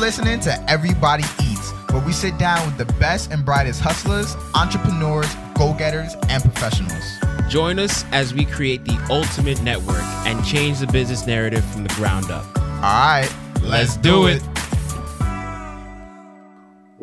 listening to Everybody Eats, where we sit down with the best and brightest hustlers, entrepreneurs, go getters, and professionals. Join us as we create the ultimate network and change the business narrative from the ground up. All right, Let's do it.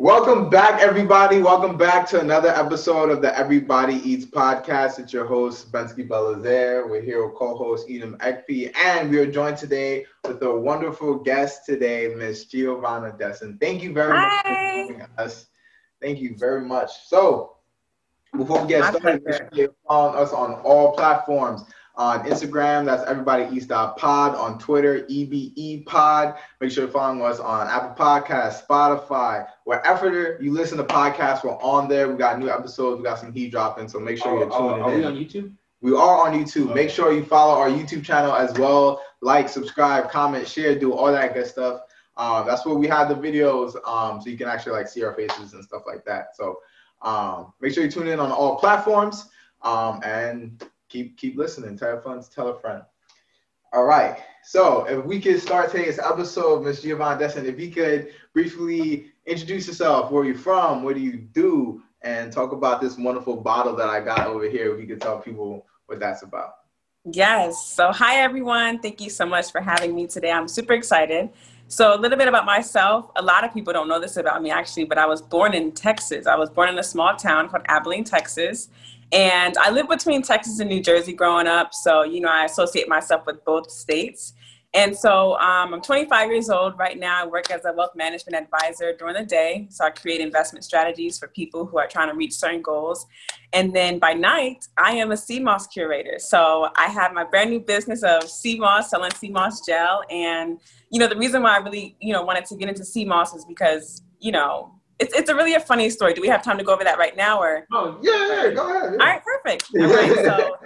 Welcome back, everybody. Welcome back to another episode of the Everybody Eats podcast. It's your host, Bensky Belazaire. We're here with co-host Edom Ekpe, and we are joined today with a wonderful guest today, Miss Giovanna Dessen. Thank you very much for joining us. Thank you very much. So, before we get My started, make pleasure. sure you follow us on all platforms. On Instagram, that's Everybody Eats Pod. On Twitter, EBE Pod. Make sure you're following us on Apple Podcasts, Spotify, wherever you listen to podcasts. We're on there. We got new episodes. We got some heat dropping. So make sure you're Oh, tuning are in. we on YouTube? We are on YouTube. Make sure you follow our YouTube channel as well. Like, subscribe, comment, share, do all that good stuff. Um, that's where we have the videos, um, so you can actually like see our faces and stuff like that. So um, make sure you tune in on all platforms um, and keep keep listening. Tell your friends, tell a friend. All right. So if we could start today's episode, Miss Giovanna Dessen, if you could briefly introduce yourself, where you from, what do you do, and talk about this wonderful bottle that I got over here. You could tell people what that's about. Yes. So, hi, everyone. Thank you so much for having me today. I'm super excited. So, a little bit about myself. A lot of people don't know this about me, actually, but I was born in Texas. I was born in a small town called Abilene, Texas. And I lived between Texas and New Jersey growing up. So, you know, I associate myself with both states. And so um, I'm 25 years old right now. I work as a wealth management advisor during the day. So I create investment strategies for people who are trying to reach certain goals. And then by night, I am a sea moss curator. So I have my brand new business of sea moss, selling sea moss gel. And, you know, the reason why I really, you know, wanted to get into sea moss is because, you know, it's, it's a really a funny story. Do we have time to go over that right now or? Oh, Yeah, yeah, go ahead. All right, perfect. All right, so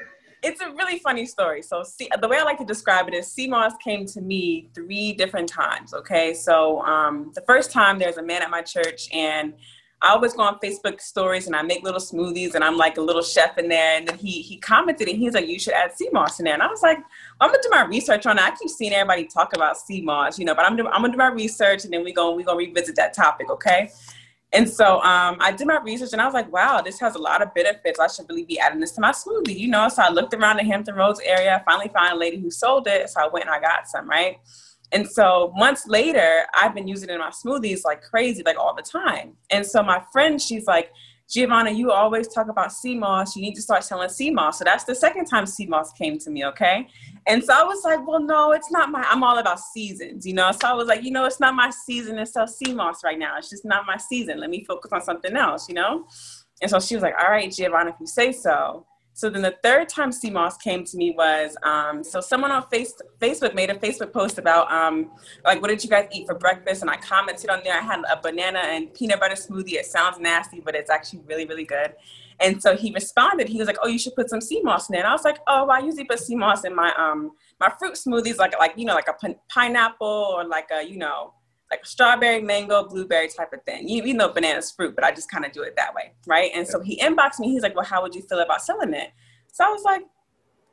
it's a really funny story. So, see, the way I like to describe it is sea moss came to me three different times. Okay, so um, the first time there's a man at my church, and I always go on Facebook stories and I make little smoothies, and I'm like a little chef in there. And then he he commented and he's like, "You should add sea moss in there." And I was like, "I'm gonna do my research on it." I keep seeing everybody talk about sea moss, you know, but I'm do, I'm gonna do my research, and then we go we gonna revisit that topic. Okay. And so um, I did my research and I was like, wow, this has a lot of benefits. I should really be adding this to my smoothie, you know? So I looked around the Hampton Roads area. I finally found a lady who sold it. So I went and I got some, right? And so months later, I've been using it in my smoothies like crazy, like all the time. And so my friend, she's like, Giovanna, you always talk about sea moss. You need to start selling sea moss. So that's the second time sea moss came to me, okay? And so I was like, well, no, it's not my, I'm all about seasons, you know? So I was like, you know, it's not my season to sell sea moss right now. It's just not my season. Let me focus on something else, you know? And so she was like, all right, Giovanna, if you say so. So then the third time sea moss came to me was, um, so someone on face, Facebook made a Facebook post about, um, like, what did you guys eat for breakfast? And I commented on there, I had a banana and peanut butter smoothie. It sounds nasty, but it's actually really, really good. And so he responded. He was like, "Oh, you should put some sea moss in there." And I was like, "Oh, well, I usually put sea moss in my um my fruit smoothies, like like you know, like a pin- pineapple or like a you know, like strawberry, mango, blueberry type of thing. You, you know, bananas fruit, but I just kind of do it that way, right?" And so he inboxed me. He's like, "Well, how would you feel about selling it?" So I was like,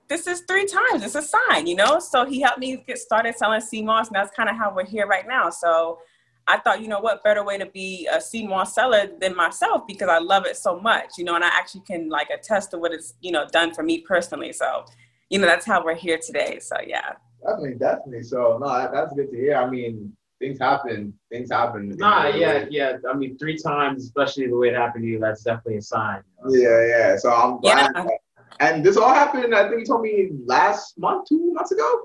"This is three times. It's a sign, you know." So he helped me get started selling sea moss, and that's kind of how we're here right now. So. I thought, you know what, better way to be a sea moss seller than myself because I love it so much, you know, and I actually can like attest to what it's, you know, done for me personally. So, you know, that's how we're here today. So, yeah. Definitely, definitely. So no, that, that's good to hear. I mean, things happen. Things happen. Nah, yeah, yeah. I mean, three times, especially the way it happened to you, that's definitely a sign. you know? Yeah, yeah. So I'm glad. Yeah. and this all happened. I think you told me last month, two months ago.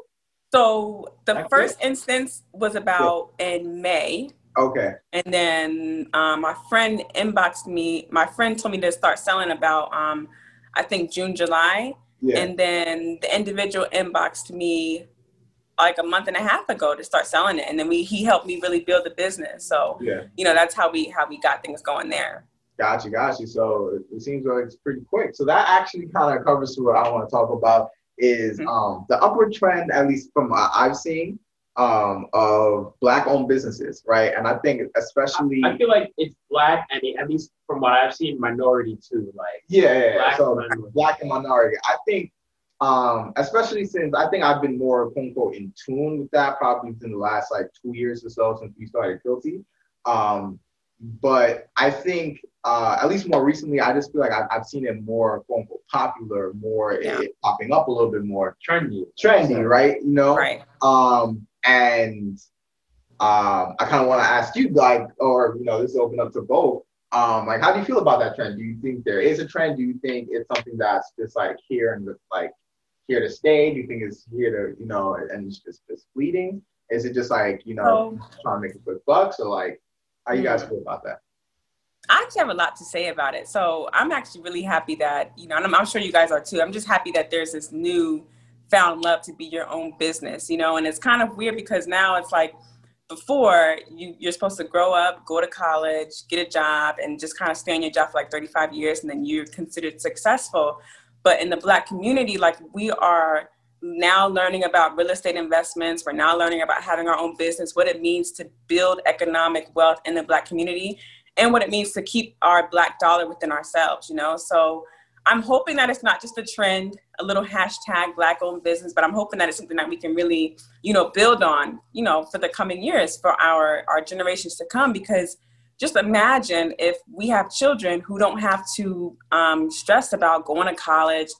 So, the That's first instance was about in May. Okay. And then um, my friend inboxed me. My friend told me to start selling about, um, I think, June, July. Yeah. And then the individual inboxed me like a month and a half ago to start selling it. And then we he helped me really build the business. So, yeah. you know, that's how we how we got things going there. Gotcha, gotcha. So it, it seems like it's pretty quick. So that actually kind of covers what I want to talk about is Mhm. um, the upward trend, at least from what I've seen, um, of black-owned businesses, right? And I think especially, I feel like it's black, and at least from what I've seen, minority too. Like, yeah, yeah, yeah. black So minority. black and minority. I think Um, especially since I think I've been more quote unquote in tune with that probably within the last like two years or so since we started Guilty. Um, but I think uh, at least more recently, I just feel like I've, I've seen it more quote unquote popular, more Yeah. it, popping up a little bit more Trendy. trendy, right? You know, Right. um, and um, I kind of want to ask you, like, or you know, this is open up to both. Um, like, how do you feel about that trend? Do you think there is a trend? Do you think it's something that's just like here and just like here to stay? Do you think it's here to, you know, and it's just, just fleeting? Is it just like, you know, So trying to make a quick buck? So like, how you guys mm. feel about that? I actually have a lot to say about it. So I'm actually really happy that, you know, and I'm, I'm sure you guys are too. I'm just happy that there's this new found love to be your own business, you know, and it's kind of weird because now it's like before you, you're supposed to grow up, go to college, get a job, and just kind of stay on your job for like 35 years and then you're considered successful. But in the Black community, like we are now learning about real estate investments. We're now learning about having our own business, what it means to build economic wealth in the Black community and what it means to keep our black dollar within ourselves, you know? So I'm hoping that it's not just a trend, a little hashtag black owned business, but I'm hoping that it's something that we can really, you know, build on, you know, for the coming years for our our generations to come because just imagine if we have children who don't have to um, stress about going to college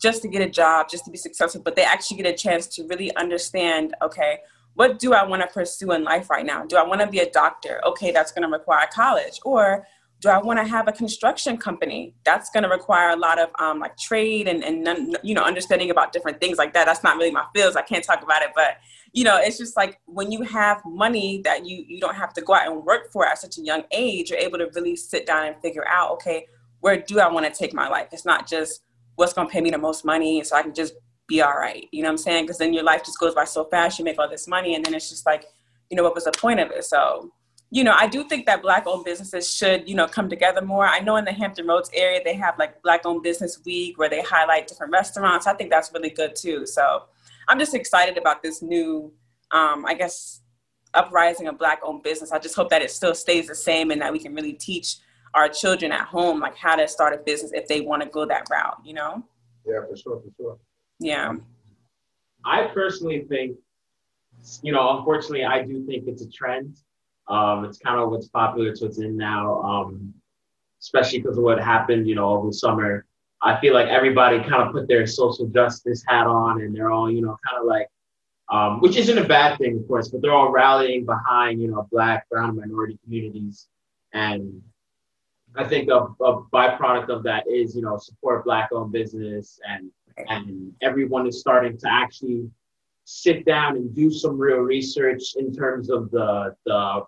just to get a job, just to be successful, but they actually get a chance to really understand, okay, what do I want to pursue in life right now? Do I want to be a doctor? Okay, that's going to require college. Or do I want to have a construction company? That's going to require a lot of um, like trade and, and you know understanding about different things like that. That's not really my field. I can't talk about it, but you know, it's just like when you have money that you you don't have to go out and work for at such a young age, you're able to really sit down and figure out, okay, where do I want to take my life? It's not just what's going to pay me the most money, so I can just be all right. You know what I'm saying? Because then your life just goes by so fast. You make all this money, and then it's just like, you know, what was the point of it? So, you know, I do think that black-owned businesses should, you know, come together more. I know in the Hampton Roads area they have like Black-owned Business Week where they highlight different restaurants. I think that's really good too. So, I'm just excited about this new, um, I guess, uprising of black-owned business. I just hope that it still stays the same and that we can really teach our children at home like how to start a business if they want to go that route. You know? Yeah, for sure, for sure. Yeah. I personally think, you know, unfortunately, I do think it's a trend. Um, it's kind of what's popular, it's what's in now, um, especially because of what happened, you know, over the summer. I feel like everybody kind of put their social justice hat on and they're all, you know, kind of like, um, which isn't a bad thing, of course, but they're all rallying behind, you know, Black, Brown, minority communities. And I think a, a byproduct of that is, you know, support Black owned business and and everyone is starting to actually sit down and do some real research in terms of the the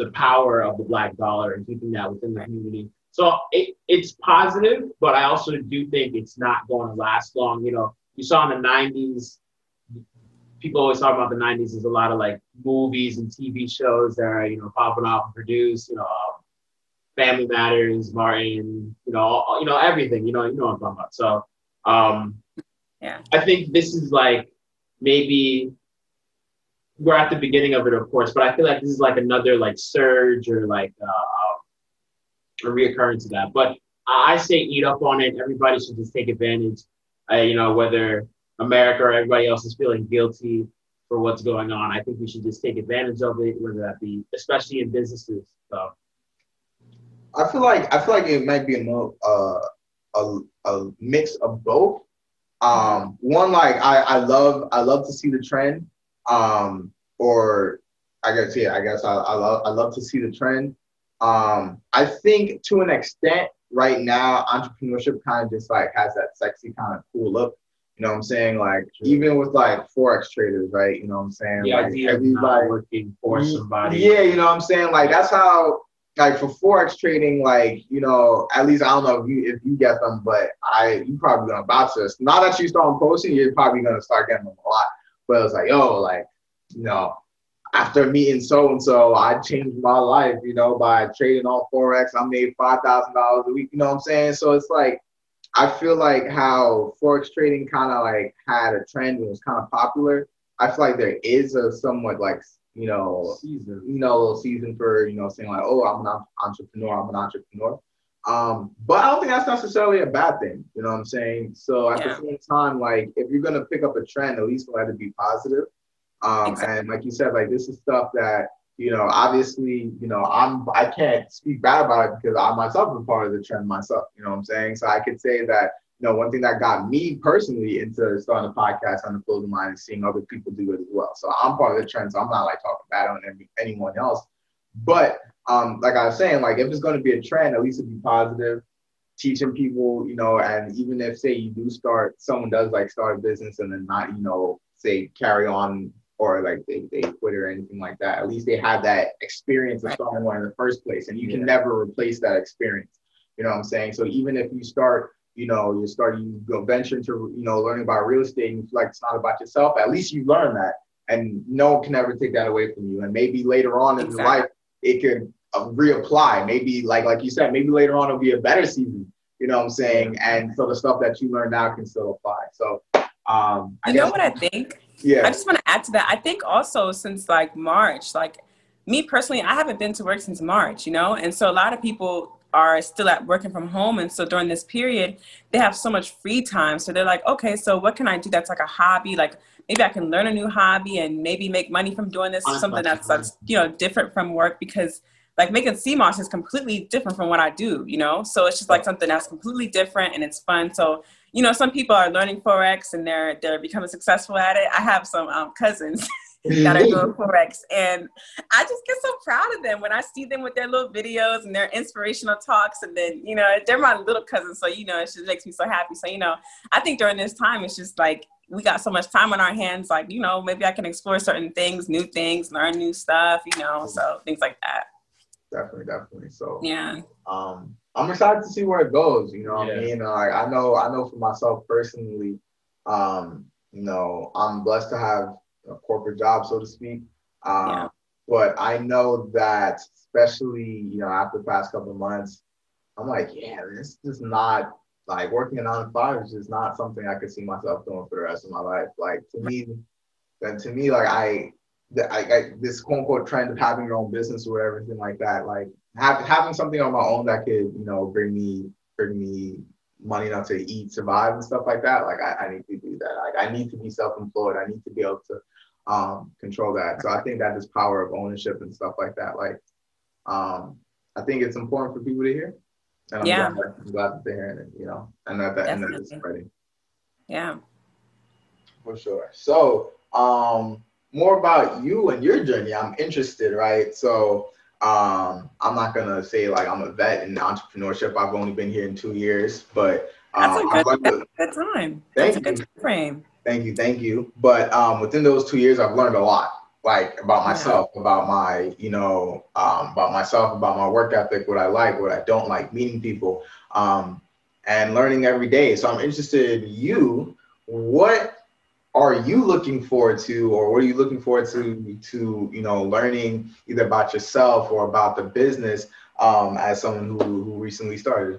the power of the black dollar and keeping that within the community. So it, it's positive, but I also do think it's not going to last long. You know, you saw in the '90s, people always talk about the '90s. There's a lot of like movies and TV shows that are you know popping off and produced. You know, um, Family Matters, Martin. You know, all, you know everything. You know, you know what I'm talking about. So. Um, Yeah. I think this is like maybe we're at the beginning of it, of course, but I feel like this is like another like surge or like uh, a reoccurrence of that. But I say eat up on it. Everybody should just take advantage. Uh, you know, whether America or everybody else is feeling guilty for what's going on, I think we should just take advantage of it, whether that be especially in businesses. So I feel like I feel like it might be a uh, a, a mix of both. Um, one like I, I love I love to see the trend. Um, or I guess yeah, I guess I, I love I love to see the trend. Um, I think to an extent right now entrepreneurship kind of just like has that sexy kind of cool look. You know what I'm saying? Like even with like forex traders, right? You know what I'm saying? the like idea of not working for somebody. Yeah, you know what I'm saying? Like that's how like for forex trading, like you know, at least I don't know if you if you get them, but I you probably gonna bounce this. Now that you start posting, you're probably gonna start getting them a lot. But it's like, oh, like, you know, after meeting so and so, I changed my life, you know, by trading on forex. I made five thousand dollars a week. You know what I'm saying? So it's like I feel like how forex trading kind of like had a trend and was kind of popular. I feel like there is a somewhat like you know Season. you know, a little season for, you know, saying like, oh, I'm an entrepreneur, I'm an entrepreneur. Um, but I don't think that's necessarily a bad thing. You know what I'm saying? So at Yeah. the same time, like if you're gonna pick up a trend, at least let it be positive. Um, Exactly. and like you said, like this is stuff that you know, obviously, you know, I'm I can't speak bad about it because I myself am part of the trend myself. You know what I'm saying? So I could say that you know one thing that got me personally into starting a podcast on the closing mind is seeing other people do it as well. So I'm part of the trend. So I'm not like talking bad on any, anyone else. But um, like I was saying, like if it's going to be a trend, at least it be positive, teaching people, you know, and even if say you do start, someone does like start a business and then not, you know, say carry on or like they, they quit or anything like that. At least they had that experience of starting one in the first place, and you can Yeah. never replace that experience. You know what I'm saying? So even if you start, you know, you start you go venture into, you know, learning about real estate, and you feel like it's not about yourself. At least you learn that, and no one can ever take that away from you. And maybe later on in Exactly. life, it could uh, reapply. Maybe like like you said, maybe later on it'll be a better season. You know what I'm saying? And so the stuff that you learn now can still apply. So um, I You know what I think? Yeah. I just want to add to that. I think also since like March, like me personally, I haven't been to work since March, you know? And so a lot of people are still at working from home. And so during this period, they have so much free time. So they're like, okay, so what can I do that's like a hobby? Like maybe I can learn a new hobby and maybe make money from doing this, something that's, that's, you know, different from work because like making sea moss is completely different from what I do, you know? So it's just like something that's completely different and it's fun. So, you know, some people are learning Forex and they're, they're becoming successful at it. I have some um, cousins that are doing Forex. And I just get so proud of them when I see them with their little videos and their inspirational talks. And then, you know, they're my little cousins. So, you know, it just makes me so happy. So, you know, I think during this time, it's just like we got so much time on our hands. Like, you know, maybe I can explore certain things, new things, learn new stuff, you know, so things like that. definitely, definitely. So Yeah. um, I'm excited to see where it goes. You know what I mean? Like I know, I know for myself personally, um, you know, I'm blessed to have a corporate job, so to speak. Um, Yeah. But I know that, especially you know, after the past couple of months, I'm like, yeah, this is not like working a nine to five is just not something I could see myself doing for the rest of my life. Like to me, that to me, like I, the, I, I this quote unquote trend of having your own business or everything like that, like have, having something on my own that could, you know, bring me bring me money enough to eat, survive, and stuff like that. Like I, I need to do that. Like I need to be self-employed. I need to be able to um, control that. So I think that is power of ownership and stuff like that. Like um, I think it's important for people to hear. And I'm, Yeah. glad, I'm glad that they're hearing it, you know, and that, that and that it's spreading Yeah. for sure. So, um, more about you and your journey. I'm interested, right? So, um, I'm not gonna say like I'm a vet in entrepreneurship. I've only been here in two years, but That's a um, good, I'd like that's a good time. Thank That's a good you. time frame. Thank you, thank you. But um, within those two years, I've learned a lot, like about myself, about my, you know, um, about myself, about my work ethic, what I like, what I don't like, meeting people, um, and learning every day. So I'm interested in you. What are you looking forward to, or what are you looking forward to, to you know, learning either about yourself or about the business um, as someone who who recently started?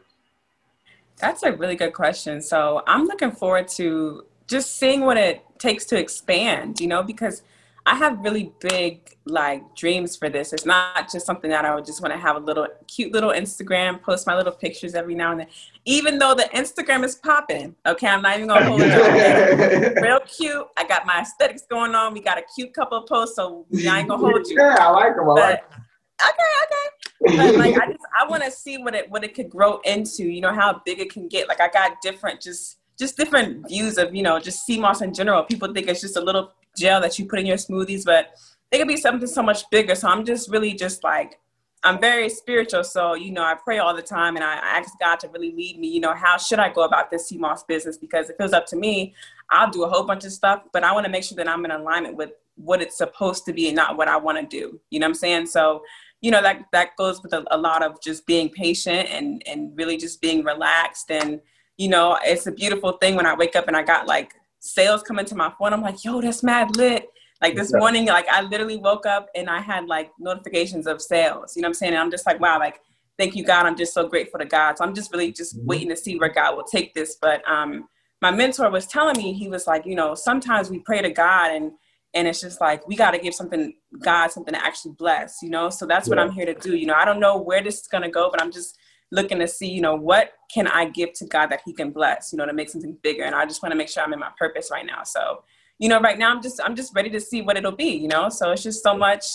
That's a really good question. So I'm looking forward to just seeing what it takes to expand, you know, because I have really big like dreams for this. It's not just something that I would just want to have a little cute little Instagram, post my little pictures every now and then. Even though the Instagram is popping, okay, I'm not even gonna hold you. Real cute. I got my aesthetics going on. We got a cute couple of posts, so I ain't gonna hold you. Yeah, I like them. I like But okay, okay. But like I just I want to see what it what it could grow into. You know how big it can get. Like I got different just just different views of you know just sea moss in general. People think it's just a little gel that you put in your smoothies, but it could be something so much bigger. So I'm just really just like I'm very spiritual, so you know I pray all the time, and I, I ask God to really lead me. You know how should I go about this sea moss business? Because if it was up to me, I'll do a whole bunch of stuff, but I want to make sure that I'm in alignment with what it's supposed to be and not what I want to do. You know what I'm saying? So you know that that goes with a, a lot of just being patient and and really just being relaxed and you know it's a beautiful thing when i wake up and i got like sales coming to my phone. I'm like yo that's mad lit. Like this morning like i literally woke up and i had like notifications of sales. You know what i'm saying? And i'm just like wow like thank you god. I'm just so grateful to god. So i'm just really just Mhm. waiting to see where god will take this. But um my mentor was telling me he was like you know sometimes we pray to god and and it's just like we got to give something god something to actually bless you know? So that's what i'm here to do you know? I don't know where this is going to go but i'm just looking to see, you know, what can I give to God that He can bless, you know, to make something bigger. And I just want to make sure I'm in my purpose right now. So, you know, right now I'm just I'm just ready to see what it'll be, you know. So it's just so much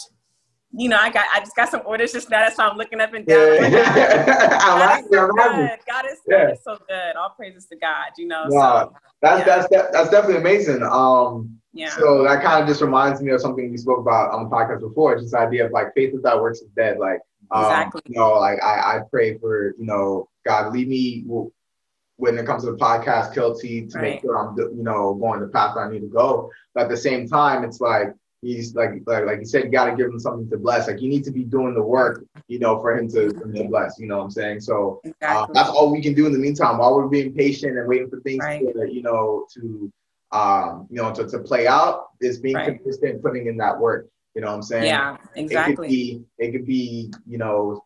you know, I got I just got some orders just now. That's why I'm looking up and down. Yeah. God, I God is so like good. God is, Yeah. So good. All praises to God. You know. Wow. So That's Yeah. that's that's definitely amazing. Um, yeah. so that kind of just reminds me of something we spoke about on the podcast before. Just the idea of like faith without works is dead. Like, um, Exactly. you know, like I, I pray for you know God lead me when it comes to the podcast, Kilty, to make sure I'm you know going the path I need to go. But at the same time, it's like he's like like like you said, you got to give him something to bless. Like you need to be doing the work, you know, for him to, for him to bless. You know what I'm saying? So uh, Exactly. that's all we can do in the meantime while we're being patient and waiting for things Right. to, you know, to, um, you know, to, to play out is being Right. consistent, putting in that work. You know what I'm saying? yeah. It could Exactly. be, it could be, you know,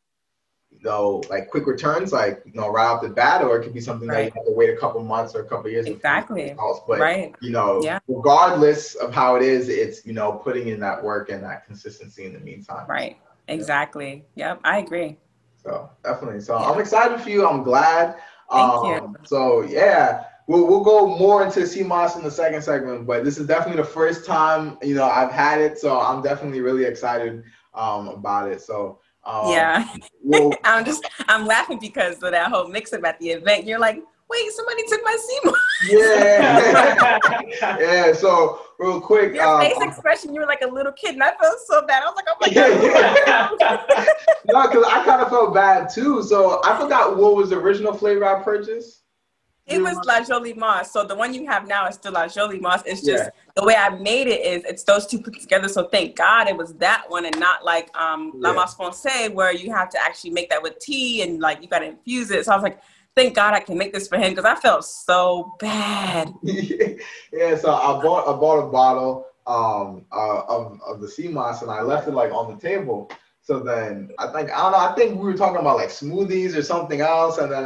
you know, like quick returns, like you know, right off the bat, or it could be something that you have to wait a couple months or a couple years. Exactly. But right. you know, Yeah. regardless of how it is, it's you know, putting in that work and that consistency in the meantime. Right. Exactly. Yep. I agree. So definitely. So Yeah. I'm excited for you. I'm glad. Thank um, you. So yeah, we'll we'll go more into sea moss in the second segment, but this is definitely the first time you know I've had it, so I'm definitely really excited um, about it. So um, yeah. we'll, I'm just I'm laughing because of that whole mix up at the event. You're like, wait, somebody took my Seymour. yeah, yeah. So real quick, Your um, face expression, you were like a little kid, and I felt so bad. I was like, oh my god. no, because I kind of felt bad too. So I forgot what was the original flavor I purchased. It was La Jolie Moss. So the one you have now is still La Jolie Moss. It's just the way I made it is it's those two put together. So thank God it was that one and not like um La Yeah. Moss Foncé where you have to actually make that with tea and like you gotta infuse it. So I was like, thank God I can make this for him because I felt so bad. yeah, so I bought I bought a bottle um uh, of of the sea moss and I left it like on the table. So then I think I don't know. I think we were talking about like smoothies or something else, and then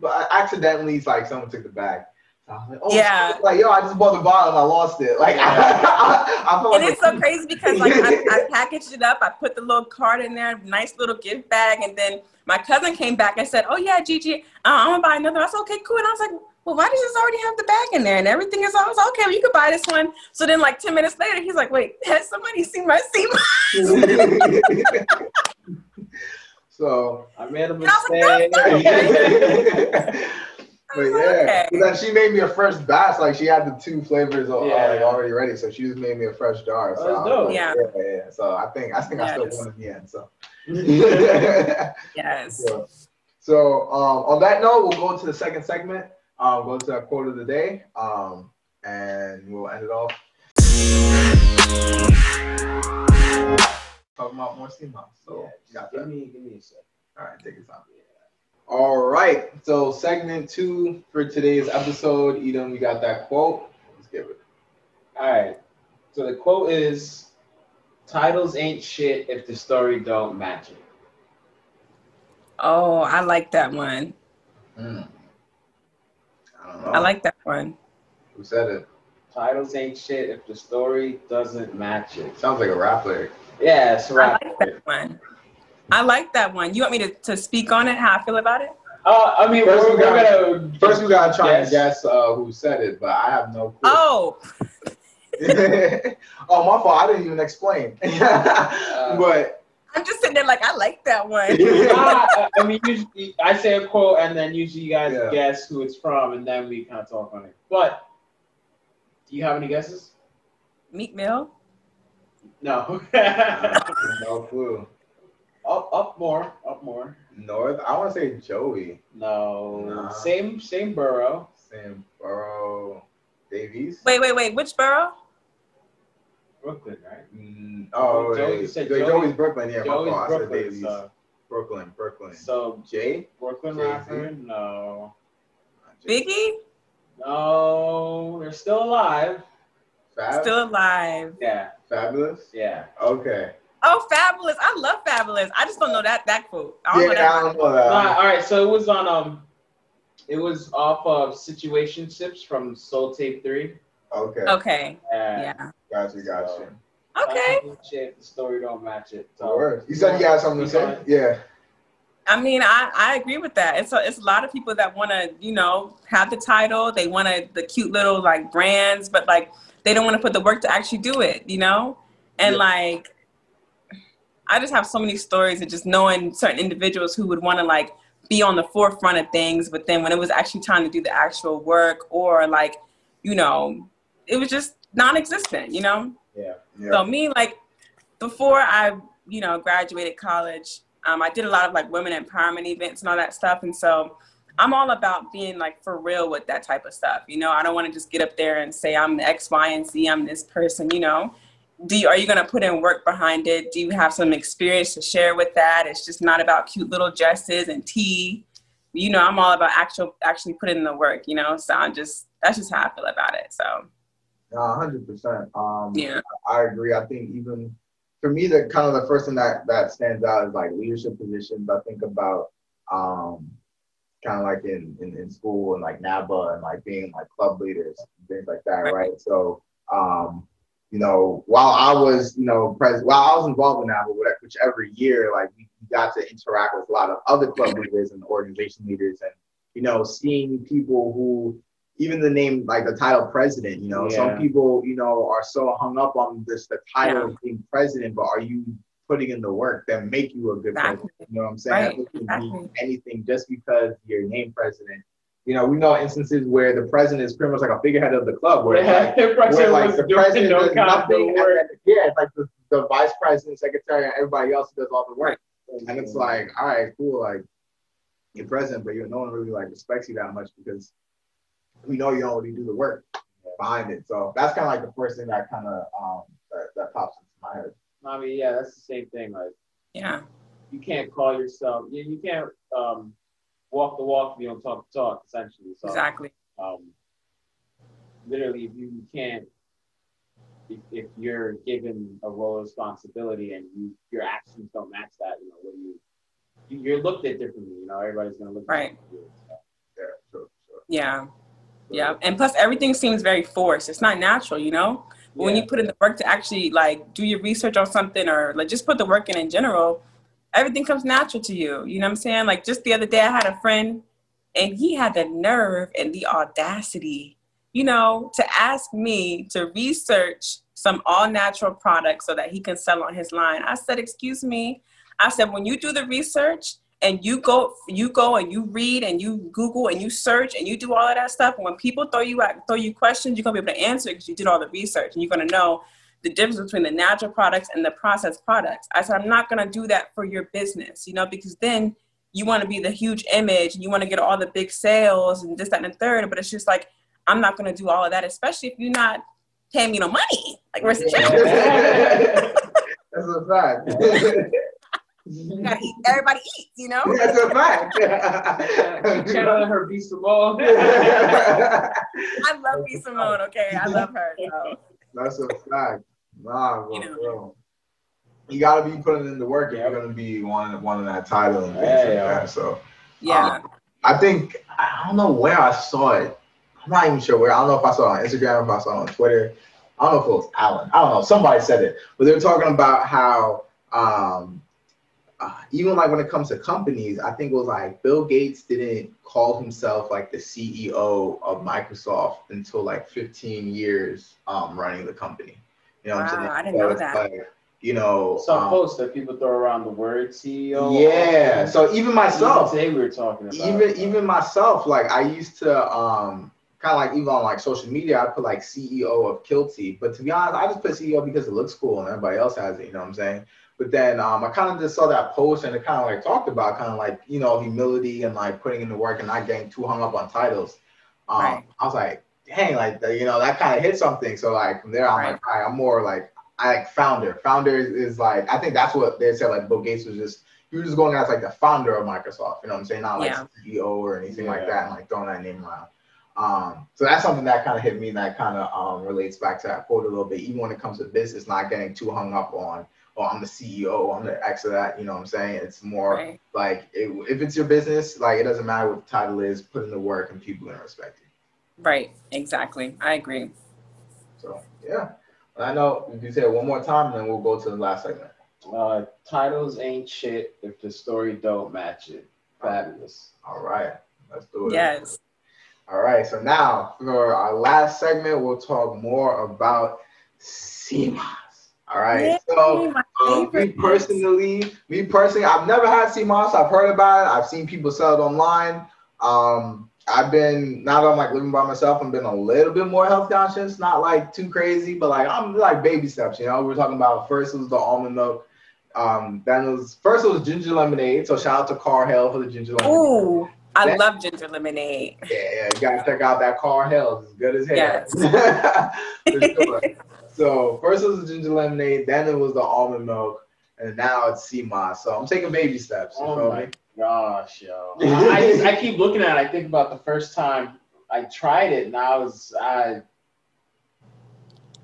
but I accidentally it's like someone took the bag. So I was like, oh, Yeah. shit. like yo, I just bought the bottle and I lost it. Like I, I, felt And like it's so crazy because like I, I packaged it up, I put the little card in there, nice little gift bag, and then my cousin came back and said, "Oh yeah, Gigi, uh, I'm gonna buy another." I said, "Okay, cool." And I was like, "Well, why does this already have the bag in there and everything is?" I was like, "Okay, well, you could buy this one." So then, like ten minutes later, he's like, "Wait, has somebody seen my seat?" So I made a And I was like, mistake. but yeah, Okay. but then she made me a fresh batch. Like she had the two flavors al- Yeah. like, already ready, so she just made me a fresh jar. So That's I dope. like, Yeah. yeah, yeah. So I think I think I still Yes. won in the end. So. yes. so, so, um, on that note, we'll go into the second segment. Um, go to our quote of the day. Um, and we'll end it off. Talking about more steam house. So got that. give me, give me a sec. All right, take your time. All right. So segment two for today's episode. Eden, we got that quote. Let's give it. All right. So the quote is, "Titles ain't shit if the story don't match it." Oh, I like that one. Mm. I don't know. I like that one. who said it. Titles ain't shit if the story doesn't match it. Sounds like a rap lyric. Yeah, it's I right. like that one. I like that one. You want me to, to speak on it? How I feel about it? Uh, I mean, First we're, we we're got- gonna First, we gotta try Yes. and guess uh, who said it, but I have no clue. Oh, oh, my fault. I didn't even explain. but I'm just sitting there like I like that one. Nah, I- I mean, usually I say a quote, and then usually you guys Yeah. guess who it's from, and then we kind of talk on it. But do you have any guesses? Meek Mill. No. no clue. up, up more, up more. North. I want to say Joey. No, Nah. same, same borough. Same borough. Davies. Wait, wait, wait. Which borough? Brooklyn, right? Mm, oh, Joey- wait. said Joey- Joey- Joey's Brooklyn. Yeah, Joey's my fault. I said Brooklyn. Davies. So, Brooklyn, Brooklyn. so Jay. Brooklyn Jay-Z. rapper? No, Biggie? no, they're still alive. Fab. Still alive. Yeah, Fabolous. yeah. Okay. Oh, Fabolous. I love Fabolous. I just don't know that that quote. I don't Yeah, know I that. don't know that. Nah, all right, so it was on um, it was off of Situationships from Soul Tape Three. Okay. Okay. Yeah. Yeah. Gotcha. Gotcha. Okay. Shit, the story don't match it. So, word. You said you got something to say? Yeah. I mean, I, I agree with that. It's a, it's a lot of people that want to, you know, have the title. They want to the cute little like brands, but like they don't want to put the work to actually do it, you know. And yeah. like, I just have so many stories of just knowing certain individuals who would want to like be on the forefront of things, but then when it was actually time to do the actual work or like, you know, it was just non-existent, you know. Yeah. yeah. So me, like, before I, you know, graduated college, um, I did a lot of like women empowerment events and all that stuff, and so I'm all about being like for real with that type of stuff. You know, I don't want to just get up there and say I'm X, Y, and Z. I'm this person. You know, do you, are you going to put in work behind it? Do you have some experience to share with that? It's just not about cute little dresses and tea. You know, I'm all about actual actually putting in the work. You know, so I'm just that's just how I feel about it. So. hundred percent. Um, yeah, I agree. I think even for me, the kind of the first thing that that stands out is like leadership positions. I think about um, kind of like in, in, in school and like NABA and like being like club leaders and things like that, right? So, um, you know, while I was, you know, president, while I was involved in NABA, whichever year, like we got to interact with a lot of other club leaders and organization leaders, and you know, seeing people who even the name like the title president you know yeah. some people you know are so hung up on this the title yeah. of being president but are you putting in the work that make you a good exactly. president you know what i'm saying right. exactly. anything just because you're named president you know, we know instances where the president is pretty much like a figurehead of the club, where, yeah, like, where like the president no does nothing. Yeah, it's like the, the vice president, secretary, and everybody else does all the work. Right. And it's like, all right, cool, like you're president, but you no one really like respects you that much because we know you don't do the work behind it. So that's kind of like the first thing that kind of um, that, that pops into my head. I mean, yeah, that's the same thing. Like, yeah, you can't call yourself. You, you can't um, walk the walk if you don't talk the talk. Essentially, so, exactly. Um, literally, if you can't, if, if you're given a role of responsibility and you your actions don't match that, you know, what do you? You're looked at differently. You know, everybody's gonna look right. at you. So. Yeah, sure, sure. Yeah. Yeah, and plus everything seems very forced. It's not natural, you know. Yeah. When you put in the work to actually like do your research on something or like just put the work in in general, everything comes natural to you. You know what I'm saying? Like just the other day, I had a friend, and he had the nerve and the audacity, you know, to ask me to research some all natural products so that he can sell on his line. I said, "Excuse me." I said, "When you do the research." And you go you go and you read and you google and you search and you do all of that stuff and when people throw you out throw you questions you're going to be able to answer because you did all the research and you're going to know the difference between the natural products and the processed products. I said i'm not going to do that for your business you know because then you want to be the huge image and you want to get all the big sales and this that and the third but it's just like i'm not going to do all of that especially if you're not paying me no money. Like where's the check that's a fact gotta eat. Everybody eats, you know. That's a fact. Can't let her be Simone. I love B Simone. Okay, I love her. So. That's a fact. Nah, bro, you, know. bro. you gotta be putting in the work, and you're gonna be one one of that title and things yeah, like yeah. that. So yeah, um, I think I don't know where I saw it. I'm not even sure where. I don't know if I saw it on Instagram, if I saw it on Twitter. I don't know if it was Alan. I don't know. Somebody said it, but they were talking about how um, uh, even like when it comes to companies, I think it was like Bill Gates didn't call himself like the CEO of Microsoft until like 15 years um, running the company. You know wow, what I'm saying? I didn't so know that. Like, you know, some um, posts that people throw around the word CEO. Yeah. So even myself, even today we were talking about even it, even myself, like I used to um kind of like even on like social media, I put like CEO of Kilty, but to be honest, I just put CEO because it looks cool and everybody else has it. You know what I'm saying? But then um, I kind of just saw that post and it kind of like talked about kind of like, you know, humility and like putting in the work and not getting too hung up on titles. Um, right. I was like, dang, like, the, you know, that kind of hit something. So like from there, I'm right. like, all right, I'm more like, I like founder. Founder is, is, like, I think that's what they said, like Bill Gates was just, he was just going as like the founder of Microsoft, you know what I'm saying? Not like yeah. CEO or anything yeah. like that and like throwing that name around. Um, so that's something that kind of hit me and that kind of um, relates back to that quote a little bit, even when it comes to business, not getting too hung up on oh, I'm the CEO, I'm the X of that. You know what I'm saying? It's more right. like it, if it's your business, like it doesn't matter what the title is, put in the work and people gonna respect you. Right. Exactly. I agree. So yeah, I know if you say it one more time, then we'll go to the last segment. Uh, titles ain't shit if the story don't match it. Fabolous. All right, let's do it. Yes. All right, so now for our last segment, we'll talk more about sea moss. All right, Yay, so um, me personally, me personally, I've never had sea moss. I've heard about it. I've seen people sell it online. Um, I've been now that I'm like living by myself. I've been a little bit more health conscious, not like too crazy, but like I'm like baby steps. You know, we're talking about first it was the almond milk. Um, then it was first it was ginger lemonade. So shout out to Car Hell for the ginger lemonade. Ooh, I love ginger lemonade. Yeah, yeah, you gotta check out that Car Hell. It's good as hell. Yes. For sure. So first it was the ginger lemonade, then it was the almond milk, and now it's sea moss. So I'm taking baby steps. You Oh feel my me? gosh, yo. I, I just I keep looking at it. I think about the first time I tried it and I was I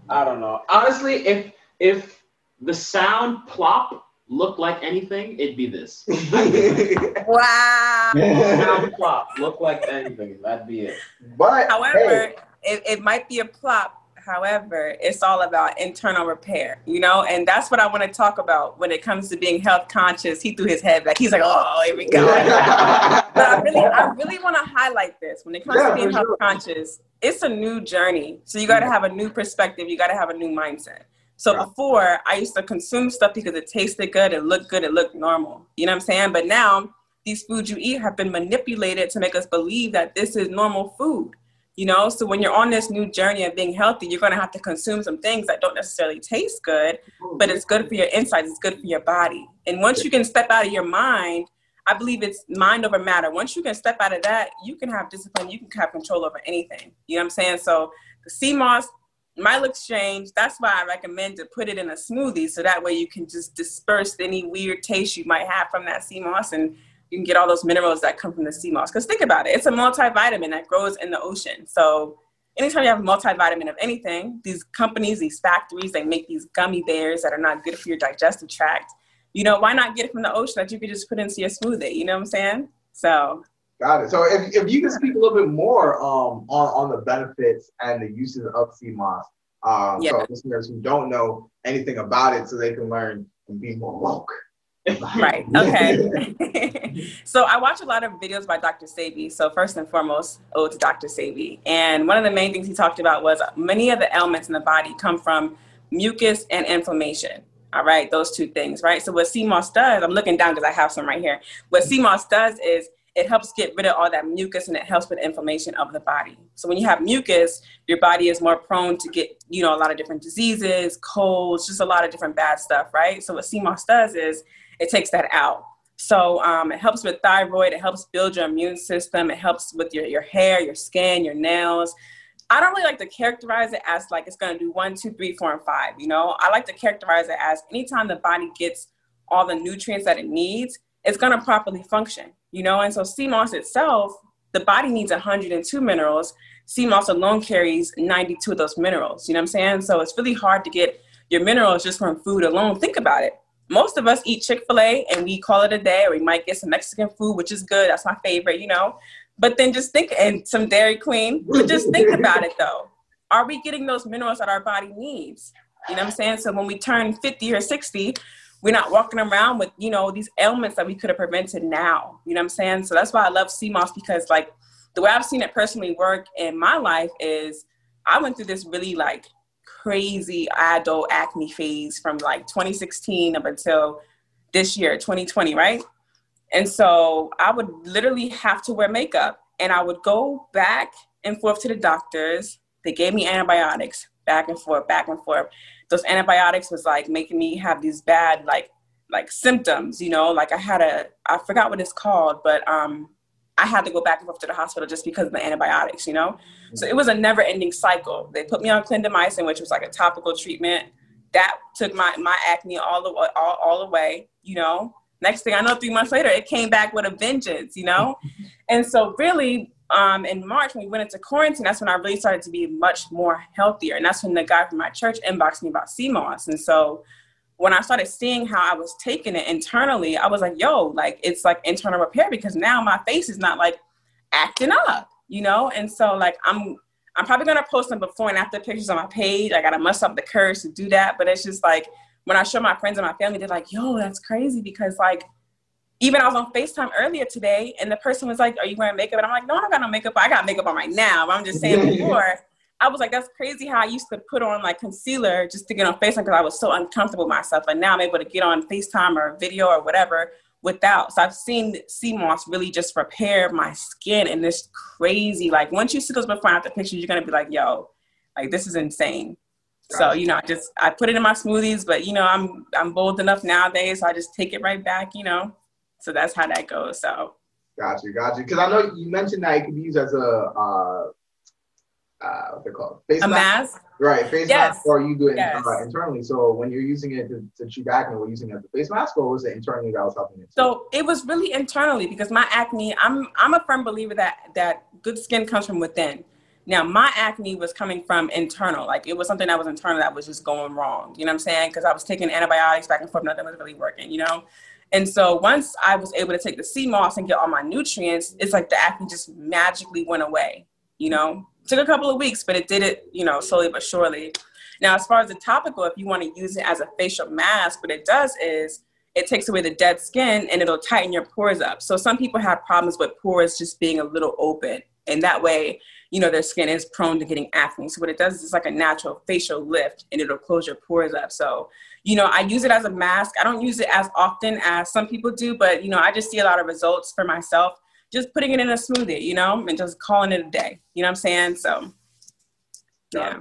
I don't know. Honestly, if if the sound plop looked like anything, it'd be this. Wow. Sound plop look like anything. That'd be it. but However, hey, it, it might be a plop. However, it's all about internal repair, you know, and that's what I want to talk about when it comes to being health conscious. He threw his head back. He's like, "Oh, here we go." but I really, I really want to highlight this when it comes Yeah, to being health sure. conscious. It's a new journey, so you got to mm. have a new perspective. You got to have a new mindset. So Yeah. before, I used to consume stuff because it tasted good, it looked good, it looked normal. You know what I'm saying? But now these foods you eat have been manipulated to make us believe that this is normal food. You know, so when you're on this new journey of being healthy, you're going to have to consume some things that don't necessarily taste good, but it's good for your insides, it's good for your body. And once you can step out of your mind, I believe it's mind over matter. Once you can step out of that, you can have discipline, you can have control over anything. You know what I'm saying? So the sea moss might look strange. That's why I recommend to put it in a smoothie so that way you can just disperse any weird taste you might have from that sea moss and you can get all those minerals that come from the sea moss. Because think about it, it's a multivitamin that grows in the ocean. So anytime you have a multivitamin of anything, these companies, these factories, they make these gummy bears that are not good for your digestive tract. You know, why not get it from the ocean that you could just put into your smoothie? You know what I'm saying? So got it. So if, if you can speak a little bit more um, on, on the benefits and the uses of sea moss, um, Yeah. so listeners who don't know anything about it, so they can learn and be more woke. Right okay. So i watch a lot of videos by dr Sebi. so first and foremost oh, ode to dr Sebi. and one of the main things he talked about was many of the ailments in the body come from mucus and inflammation. All right those two things right? So what sea moss does i'm looking down because i have some right here. What mm-hmm. sea moss does is it helps get rid of all that mucus and it helps with inflammation of the body. So when you have mucus your body is more prone to get you know a lot of different diseases colds just a lot of different bad stuff right? So what sea moss does is it takes that out. So um, it helps with thyroid. It helps build your immune system. It helps with your, your hair, your skin, your nails. I don't really like to characterize it as like it's to do one, two, three, four, and five. You know, I like to characterize it as anytime the body gets all the nutrients that it needs, it's to properly function. You know, and so sea moss itself, the body needs 102 minerals. sea moss alone carries 92 of those minerals. You know what I'm saying? So it's really hard to get your minerals just from food alone. Think about it most of us eat chick-fil-a and we call it a day or we might get some mexican food which is good. That's my favorite you know? But then just think and some dairy queen but just think about it though. Are we getting those minerals that our body needs? You know what i'm saying? So when we turn 50 or 60 we're not walking around with you know these ailments that we could have prevented now. You know what i'm saying? So that's why i love sea moss because like the way i've seen it personally work in my life is i went through this really like crazy adult acne phase from like 2016 up until this year 2020 right? And so i would literally have to wear makeup and i would go back and forth to the doctors. They gave me antibiotics back and forth back and forth. Those antibiotics was like making me have these bad like like symptoms you know? Like i had a i forgot what it's called but um I had to go back and forth to the hospital just because of the antibiotics, you know? So it was a never ending cycle. They put me on clindamycin, which was like a topical treatment. That took my, my acne all the, all, all away, you know? Next thing I know, three months later, it came back with a vengeance, you know? and so really, um, in March, when we went into quarantine, that's when I really started to be much more healthier. And that's when the guy from my church inboxed me about sea moss. And so when I started seeing how I was taking it internally, I was like, yo, like it's like internal repair because now my face is not like acting up, you know? And so like I'm I'm probably gonna post some before and after pictures on my page. I gotta muster up the courage to do that, but it's just like when I show my friends and my family, they're like, yo, that's crazy because like even I was on FaceTime earlier today and the person was like, Are you wearing makeup? And I'm like, No, I don't got no makeup. I got makeup on right now. But I'm just saying before, I was like, That's crazy how I used to put on like concealer just to get on FaceTime because I was so uncomfortable with myself. And now I'm able to get on FaceTime or video or whatever without. So I've seen sea moss really just repair my skin and this crazy. Like once you see those before and after pictures, you're gonna be like, yo, like this is insane. So you know, I just I put it in my smoothies, but you know, I'm I'm bold enough nowadays, so I just take it right back, you know. So that's how that goes. So got you, got you. Because I know you mentioned that it could be used as a uh, uh, they're called? Face a mask. mask. Right, face yes. mask, or you do it yes. uh, internally. So when you're using it to, to treat acne, were you using it as a face mask, or was it internally that was helping it? So it was really internally because my acne. I'm I'm a firm believer that that good skin comes from within. Now my acne was coming from internal, like it was something that was internal that was just going wrong. You know what I'm saying? Because I was taking antibiotics back and forth, nothing was really working. You know, and so once I was able to take the sea moss and get all my nutrients, it's like the acne just magically went away. You know, took a couple of weeks, but it did it, you know, slowly but surely. Now, as far as the topical, if you want to use it as a facial mask, what it does is it takes away the dead skin and it'll tighten your pores up. So some people have problems with pores just being a little open, and that way, you know, their skin is prone to getting acne. So what it does is it's like a natural facial lift, and it'll close your pores up. So you know, I use it as a mask. I don't use it as often as some people do, but you know, I just see a lot of results for myself just putting it in a smoothie, you know, and just calling it a day. You know what I'm saying? So yeah.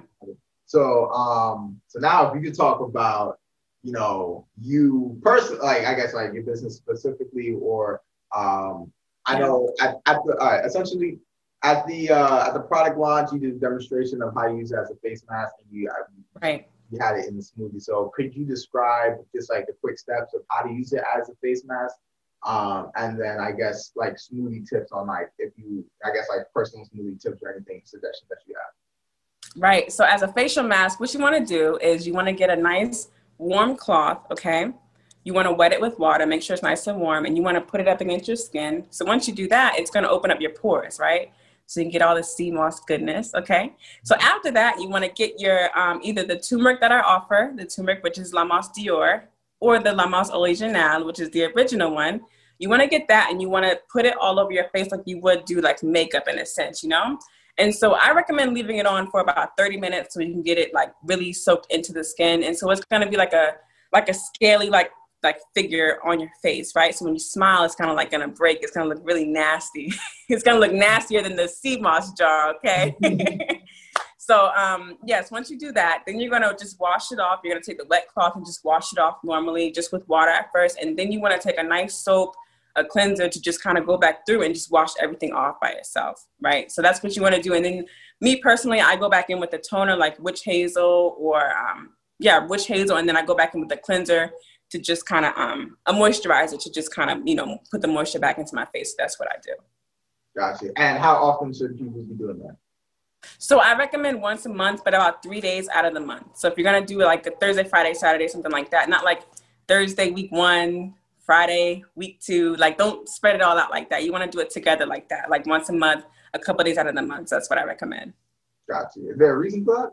So um so now if you could talk about, you know, you personally like I guess like your business specifically or um I know at, at the uh, essentially at the uh, at the product launch, you did a demonstration of how you use it as a face mask, and you right you had it in the smoothie. So could you describe just like the quick steps of how to use it as a face mask? Um, and then I guess like smoothie tips on like if you I guess like personal smoothie tips or anything suggestions that you have. Right. So as a facial mask, what you want to do is you want to get a nice warm cloth, okay? You want to wet it with water, make sure it's nice and warm, and you want to put it up against your skin. So once you do that, it's going to open up your pores, right? so you can get all the sea moss goodness. Okay. So after that, you want to get your um, either the turmeric that I offer, the turmeric which is La Mosse Dior, or the La Original, which is the original one. You want to get that and you want to put it all over your face like you would do like makeup in a sense, you know. And so I recommend leaving it on for about 30 minutes so you can get it like really soaked into the skin. And so it's gonna be like a like a scaly like like figure on your face, right? So when you smile, it's kind of like gonna break. It's gonna look really nasty. it's gonna look nastier than the sea moss jar, okay? so um, yes, once you do that, then you're gonna just wash it off. You're gonna take the wet cloth and just wash it off normally, just with water at first, and then you want to take a nice soap, a cleanser to just kind of go back through and just wash everything off by itself, right? So that's what you want to do. And then me personally, I go back in with the toner like witch hazel or um, yeah, witch hazel, and then I go back in with the cleanser to just kind of um, a moisturizer to just kind of you know put the moisture back into my face. That's what I do. Gotcha. And how often should people be doing that? So I recommend once a month, but about three days out of the month. So if you're gonna do like a Thursday, Friday, Saturday, something like that, not like Thursday week one, Friday week two. Like don't spread it all out like that. You want to do it together like that, like once a month, a couple days out of the month. So that's what I recommend. Gotcha. Is there a reason for that?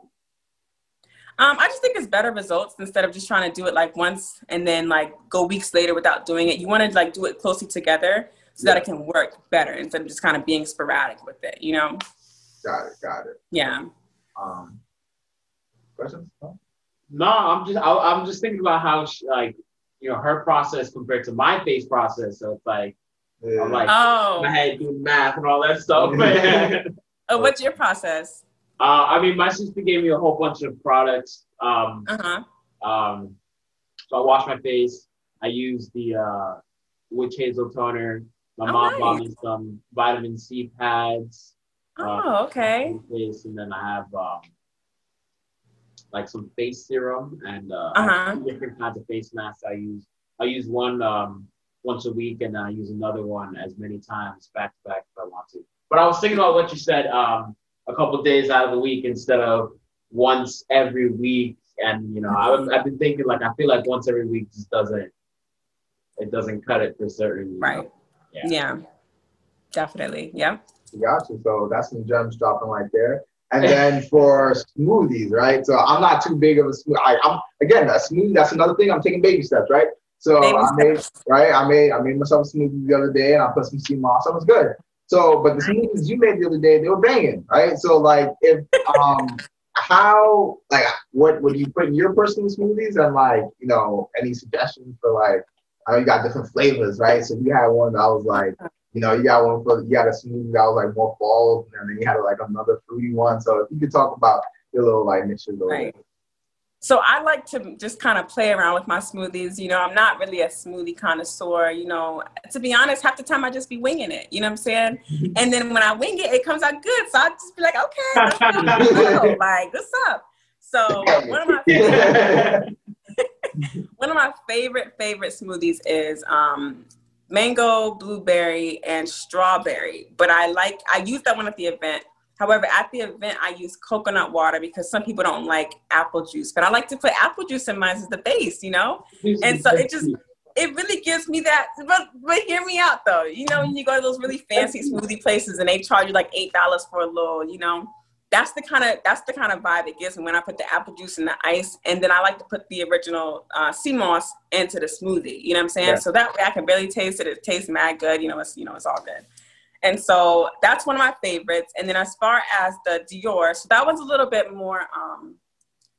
Um, I just think it's better results instead of just trying to do it like once and then like go weeks later without doing it. You want to like do it closely together so yeah. that it can work better instead of just kind of being sporadic with it, you know? Got it, got it. Yeah. Um, questions? No, I'm just I, am just thinking about how she, like you know her process compared to my face process. So it's like yeah. I'm like oh. my head do math and all that stuff. oh, what's your process? Uh, I mean, my sister gave me a whole bunch of products. Um, uh-huh. um, so I wash my face. I use the uh, witch hazel toner. My oh, mom nice. bought me some vitamin C pads. Uh, oh, okay. Face, and then I have um, like some face serum and uh, uh-huh. different kinds of face masks. I use I use one um, once a week, and I use another one as many times back to back if I want to. But I was thinking about what you said. Um, a couple days out of the week instead of once every week. And you know, I, have been thinking like I feel like once every week just doesn't it doesn't cut it for certain. Right. Yeah. yeah. Definitely. Yeah. Gotcha. So that's some gems dropping right there. And then for smoothies, right? So I'm not too big of a smoothie. I, am again a smoothie. That's another thing. I'm taking baby steps, right? So baby I made steps. right. I made I made myself a smoothie the other day, and I put some sea moss. It was good. So, but the smoothies you made the other day, they were banging, right? So, like, if um, how like what would you put in your personal smoothies, and like, you know, any suggestions for like, I know you got different flavors, right? So you had one that I was like you know, you got one for you got a smoothie that was like more fall, and then you had like another fruity one. So if you could talk about your little like niches over right. So I like to just kind of play around with my smoothies. You know, I'm not really a smoothie connoisseur. You know, to be honest, half the time I just be winging it. You know what I'm saying? and then when I wing it, it comes out good. So I just be like, okay, like what's up? So one of my favorite, one of my favorite favorite smoothies is um, mango, blueberry, and strawberry. But I like I used that one at the event. However, at the event, I use coconut water because some people don't like apple juice. But I like to put apple juice in mine as the base, you know. And so it just it really gives me that. But but hear me out though. You know, when you go to those really fancy smoothie places and they charge you like eight dollars for a little, you know, that's the kind of that's the kind of vibe it gives me when I put the apple juice in the ice, and then I like to put the original uh, sea moss into the smoothie. You know what I'm saying? Yeah. So that way I can barely taste it. It tastes mad good. You know, it's you know it's all good. And so that's one of my favorites. And then as far as the Dior, so that was a little bit more. Um,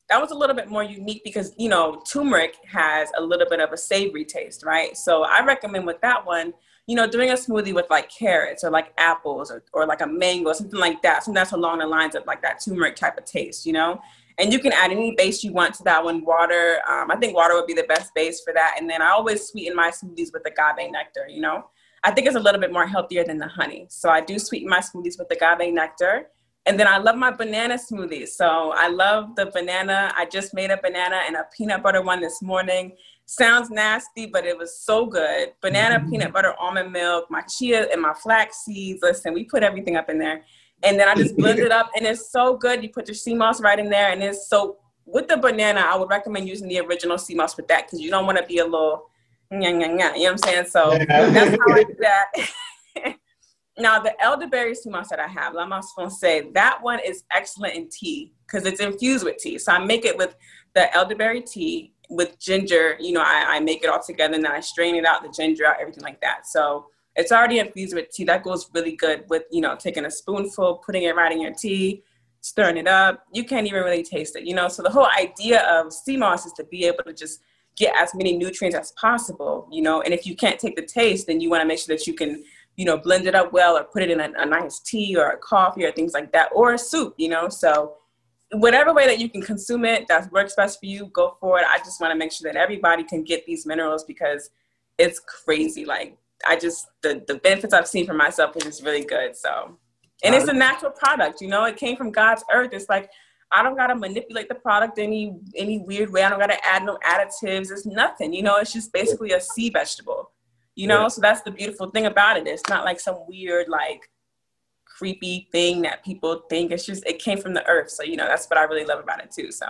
that was a little bit more unique because you know turmeric has a little bit of a savory taste, right? So I recommend with that one you know, doing a smoothie with like carrots or like apples or, or like a mango, something like that. Something that's along the lines of like that turmeric type of taste, you know? And you can add any base you want to that one. Water, um, I think water would be the best base for that. And then I always sweeten my smoothies with agave nectar, you know? I think it's a little bit more healthier than the honey. So I do sweeten my smoothies with agave nectar. And then I love my banana smoothies. So I love the banana. I just made a banana and a peanut butter one this morning. Sounds nasty, but it was so good. Banana, mm-hmm. peanut butter, almond milk, my chia, and my flax seeds. Listen, we put everything up in there. And then I just blend it up, and it's so good. You put your sea moss right in there, and it's so. With the banana, I would recommend using the original sea moss with that because you don't want to be a little, you know what I'm saying? So that's how I do that. now the elderberry sea moss that I have, I'm also that one is excellent in tea because it's infused with tea. So I make it with the elderberry tea with ginger, you know, I, I make it all together and then I strain it out, the ginger out, everything like that. So it's already infused with tea. That goes really good with, you know, taking a spoonful, putting it right in your tea, stirring it up. You can't even really taste it, you know. So the whole idea of sea moss is to be able to just get as many nutrients as possible, you know. And if you can't take the taste, then you want to make sure that you can, you know, blend it up well or put it in a, a nice tea or a coffee or things like that, or a soup, you know. So whatever way that you can consume it that works best for you go for it. I just want to make sure that everybody can get these minerals because it's crazy. Like i just the, the benefits i've seen for myself is just really good so. And it's a natural product you know? It came from god's earth. It's like i don't got to manipulate the product any any weird way. I don't got to add no additives. It's nothing you know? It's just basically a sea vegetable you know? Yeah. so that's the beautiful thing about it. It's not like some weird like creepy thing that people think. It's just it came from the earth. So you know that's what I really love about it too. So.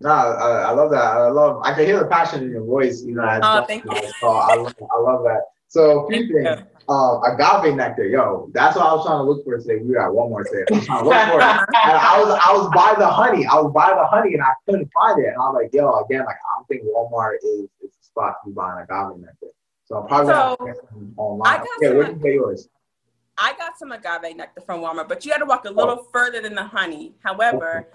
No, I, I love that. I love. I can hear the passion in your voice. You know. Oh, thank you. So I, love, I love that. So a few things. Um, agave nectar, yo, that's what I was trying to look for today. We got one more today. I was trying to look for it. And I was I was by the honey. I was by the honey and I couldn't find it. And I was like, yo, again, like I don't think Walmart is is the spot to be buying agave nectar. So I'm probably so, online. Yeah, where can you get yours? I got some agave nectar from Walmart, but you had to walk a little oh. further than the honey. However,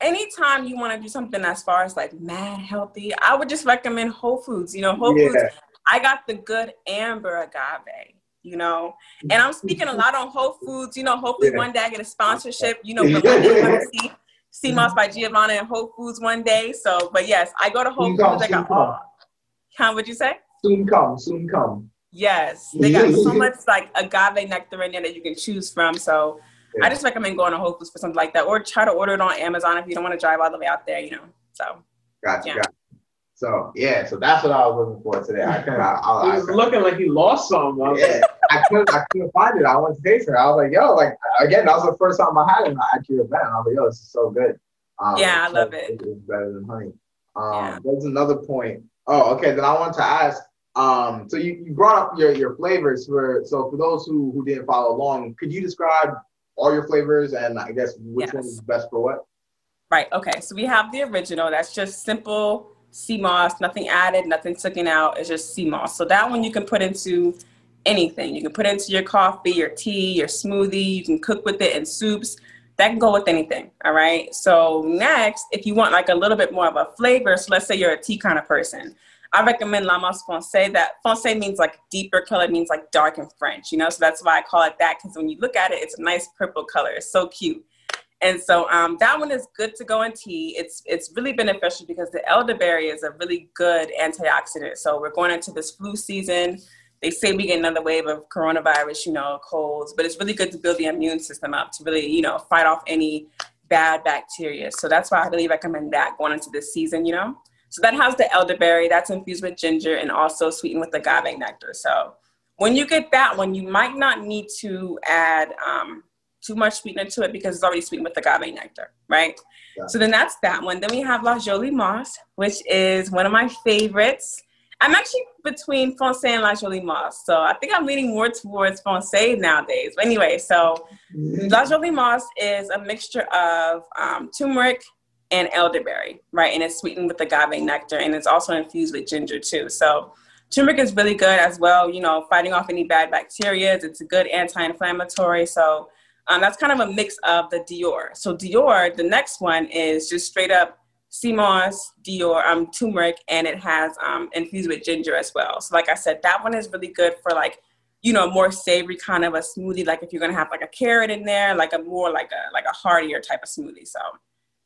anytime you want to do something as far as like mad healthy, I would just recommend Whole Foods. You know, Whole yeah. Foods. I got the good amber agave. You know, and I'm speaking a lot on Whole Foods. You know, hopefully yeah. one day I get a sponsorship. You know, but one day want to see moss by Giovanna and Whole Foods one day. So, but yes, I go to Whole soon Foods. Come, I got all. How would you say? Soon come, soon come. Yes, they got so much like agave nectar in there that you can choose from. So yeah. I just recommend going to Whole Foods for something like that, or try to order it on Amazon if you don't want to drive all the way out there. You know, so. Gotcha. Yeah. gotcha. So yeah, so that's what I was looking for today. I couldn't. I, I, he was looking like he lost some. Yeah, I couldn't. I couldn't find it. I went to taste it. I was like, yo, like again, that was the first time I had it. And I actually event. I was like, yo, this is so good. Um, yeah, I love it. It's better than honey. Um, yeah. There's another point. Oh, okay. Then I want to ask um, so you, you brought up your, your flavors for so for those who, who didn't follow along, could you describe all your flavors and I guess which Yes. one is best for what? Right. Okay. So we have the original. That's just simple sea moss, nothing added, nothing taken out. It's just sea moss. So that one you can put into anything. You can put into your coffee, your tea, your smoothie. You can cook with it in soups. That can go with anything. All right. So next, if you want like a little bit more of a flavor, so let's say you're a tea kind of person. I recommend La Mosse Foncé. That foncé means like deeper color, means like dark in French, you know? So that's why I call it that because when you look at it, it's a nice purple color. It's so cute. And so um, that one is good to go in tea. It's it's really beneficial because the elderberry is a really good antioxidant. So we're going into this flu season. They say we get another wave of coronavirus, you know, colds, but it's really good to build the immune system up to really, you know, fight off any bad bacteria. So that's why I really recommend that going into this season, you know. So that has the elderberry that's infused with ginger and also sweetened with the agave nectar. So when you get that one, you might not need to add um, too much sweetener to it because it's already sweetened with the agave nectar, right? Yeah. So then that's that one. Then we have La Jolie Moss, which is one of my favorites. I'm actually between Foncé and La Jolie Moss. So I think I'm leaning more towards Foncé nowadays. But anyway, so La Jolie Moss is a mixture of um, turmeric and elderberry, right? And it's sweetened with agave nectar and it's also infused with ginger too. So turmeric is really good as well, you know, fighting off any bad bacteria. It's a good anti-inflammatory. So um, that's kind of a mix of the Dior. So Dior, the next one is just straight up sea moss, Dior, um, turmeric, and it has um, infused with ginger as well. So like I said, that one is really good for like, you know, more savory kind of a smoothie. Like if you're gonna have like a carrot in there, like a more like a like a heartier type of smoothie. So,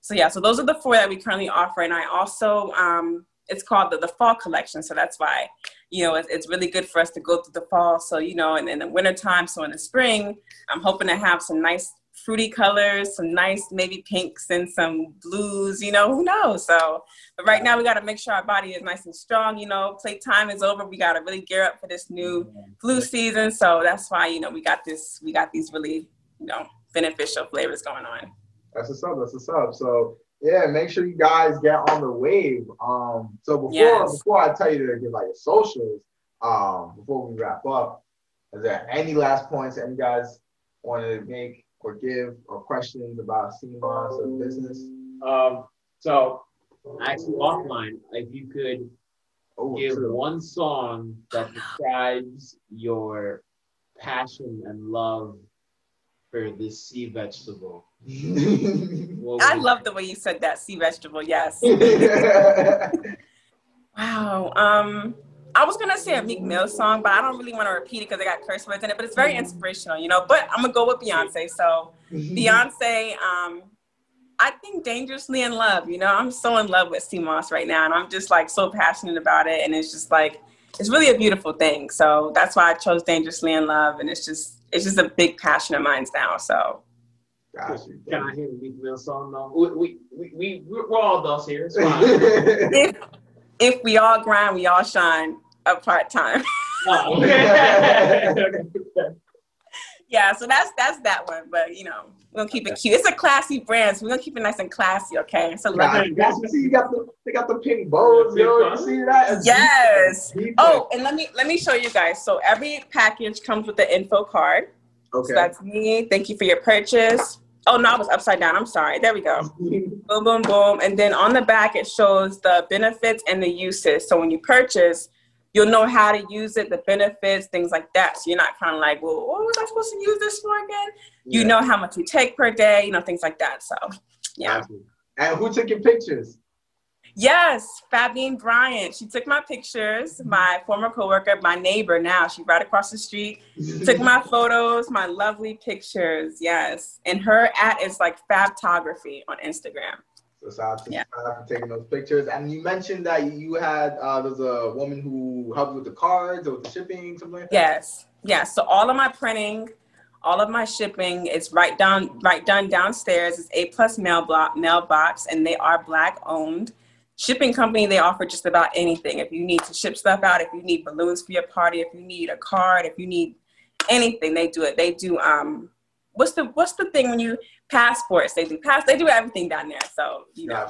so yeah, so those are the four that we currently offer, and I also um, it's called the, the fall collection. So that's why, you know, it's, it's really good for us to go through the fall. So you know, and in the wintertime, so in the spring, I'm hoping to have some nice fruity colors, some nice maybe pinks and some blues, you know, who knows? So, but right now we got to make sure our body is nice and strong, you know, playtime is over. We got to really gear up for this new flu season. So that's why, you know, we got this, we got these really, you know, beneficial flavors going on. That's what's up. That's what's up. So yeah, make sure you guys get on the wave. Um, so before Yes. before I tell you to get like your socials, um, before we wrap up, is there any last points that you guys want to make or give or questions about sea moss or business? Um, so actually offline, if you could Oh, give true. one song that describes your passion and love for this sea vegetable. I love the way you said that sea vegetable. Yes. Wow. Um, I was gonna say a Meek Mill song, but I don't really want to repeat it because I got curse words in it. But it's very inspirational, you know. But I'm gonna go with Beyonce. So Beyonce, um, I think dangerously in love. You know, I'm so in love with sea moss right now, and I'm just like so passionate about it, and it's just like it's really a beautiful thing. So that's why I chose dangerously in love, and it's just it's just a big passion of mine now. So Got you. Can I hear the Meek Mill song though? We we we, we we're all adults here. It's fine. if if we all grind, we all shine. A part time. Oh, okay. yeah, so that's that's that one. But you know, we're gonna keep it cute. It's a classy brand, so we're gonna keep it nice and classy, okay? So Nah, love you see you got the they got the pink bows, yo. You see that? It's Yes. deep- deep. Oh, and let me let me show you guys. So every package comes with the info card. okay. So that's me. Thank you for your purchase. Oh no, I was upside down. I'm sorry. There we go. Mm-hmm. Boom, boom, boom. And then on the back it shows the benefits and the uses. So when you purchase, you'll know how to use it, the benefits, things like that. So you're not kind of like, well, what was I supposed to use this for again? You Yeah. know how much you take per day, you know, things like that. So yeah. And who took your pictures? Yes, Fabienne Bryant. She took my pictures. My former coworker, my neighbor now, she right across the street, took my photos, my lovely pictures. Yes, and her at is like Fabtography on Instagram. So shout out to Yeah. for taking those pictures. And you mentioned that you had uh, there's a woman who helped with the cards or with the shipping, something like that. Yes, yes. So all of my printing, all of my shipping is right down, right done downstairs. It's A plus mail block, mailbox, and they are black owned. Shipping company, they offer just about anything. If you need to ship stuff out, if you need balloons for your party, if you need a card, if you need anything, they do it. They do um, what's the what's the thing when you passports? They do pass. They do everything down there. So you know.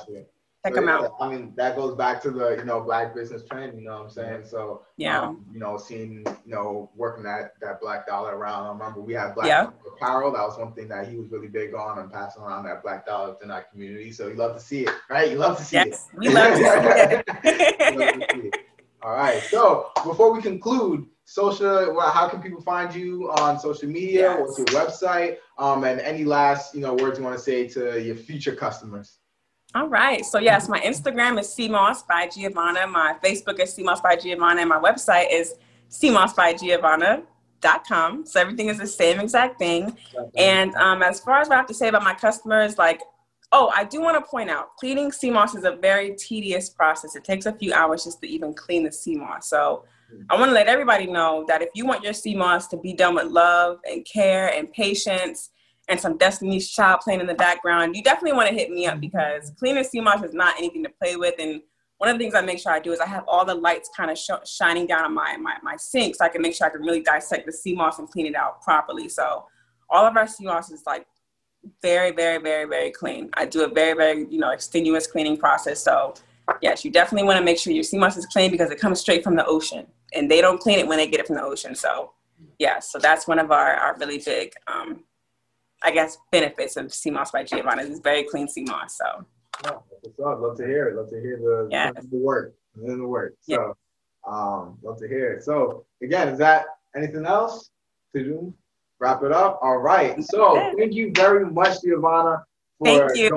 Check So, them yeah, out. I mean, that goes back to the you know black business trend. You know what I'm saying? So Yeah. um, you know, seeing you know working that that black dollar around. I remember we had black Yeah. Apparel. That was one thing that he was really big on and passing around that black dollar within our community. So you love to see it, right? You love to see Yes, it. we love to see it. to see it. All right. So before we conclude, social, well, how can people find you on social media? Yes. What's your website? Um, and any last, you know, words you want to say to your future customers? All right. So yes, my Instagram is Sea Moss by Giovanna. My Facebook is Sea Moss by Giovanna, and my website is Sea Moss by Giovanna.com. So everything is the same exact thing. And um, as far as what I have to say about my customers, like, oh, I do want to point out, cleaning sea moss is a very tedious process. It takes a few hours just to even clean the sea moss. So I want to let everybody know that if you want your sea moss to be done with love and care and patience and some Destiny's Child playing in the background, you definitely want to hit me up because cleaning sea moss is not anything to play with. And one of the things I make sure I do is I have all the lights kind of sh- shining down on my, my, my sink so I can make sure I can really dissect the sea moss and clean it out properly. So all of our sea moss is like very, very, very, very clean. I do a very, very, you know, extenuous cleaning process. So yes, you definitely want to make sure your sea moss is clean because it comes straight from the ocean and they don't clean it when they get it from the ocean. So yeah, so that's one of our, our really big, um, I guess, benefits of Sea Moss by Giovanna. It's very clean sea moss. So Yeah, what's up? Love to hear it. Love to hear the, Yes. the work. In The work. Yeah. So um love to hear it. So again, is that anything else to do? Wrap it up. All right. So thank you very much, Giovanna, for Thank you.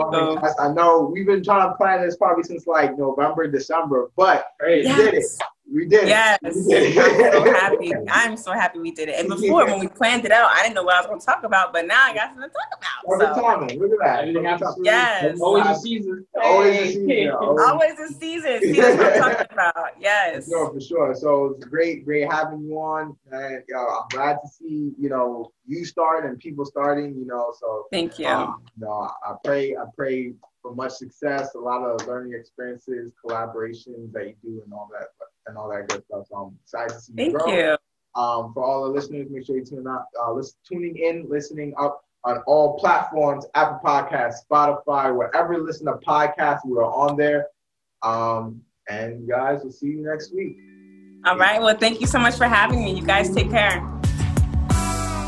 I know we've been trying to plan this probably since like November, December, but we did it. Yes. We did Yes. We did I'm so happy. I'm so happy we did it. And before, when we planned it out, I didn't know what I was going to talk about, but now I got something to talk Perfect about. So, timing. Look at that. Everything Perfect happens timing. Yes. Always a season. Always a season. Always always a season. See, that's what I'm talking about. Yes. No, for sure. So it's great, great having you on, and yo, I'm glad to see you know you start and people starting. You know, so Thank you. um, you know, I pray, I pray for much success, a lot of learning experiences, collaborations that you do, and all that, and all that good stuff. So I'm excited to see you Thank grow. you. Um, for all the listeners, make sure you tune out, uh, listen, tuning in, listening up on all platforms, Apple Podcasts, Spotify, wherever you listen to podcasts, we are on there. Um, and guys, we'll see you next week. All right. Well, thank you so much for having me. You guys take care.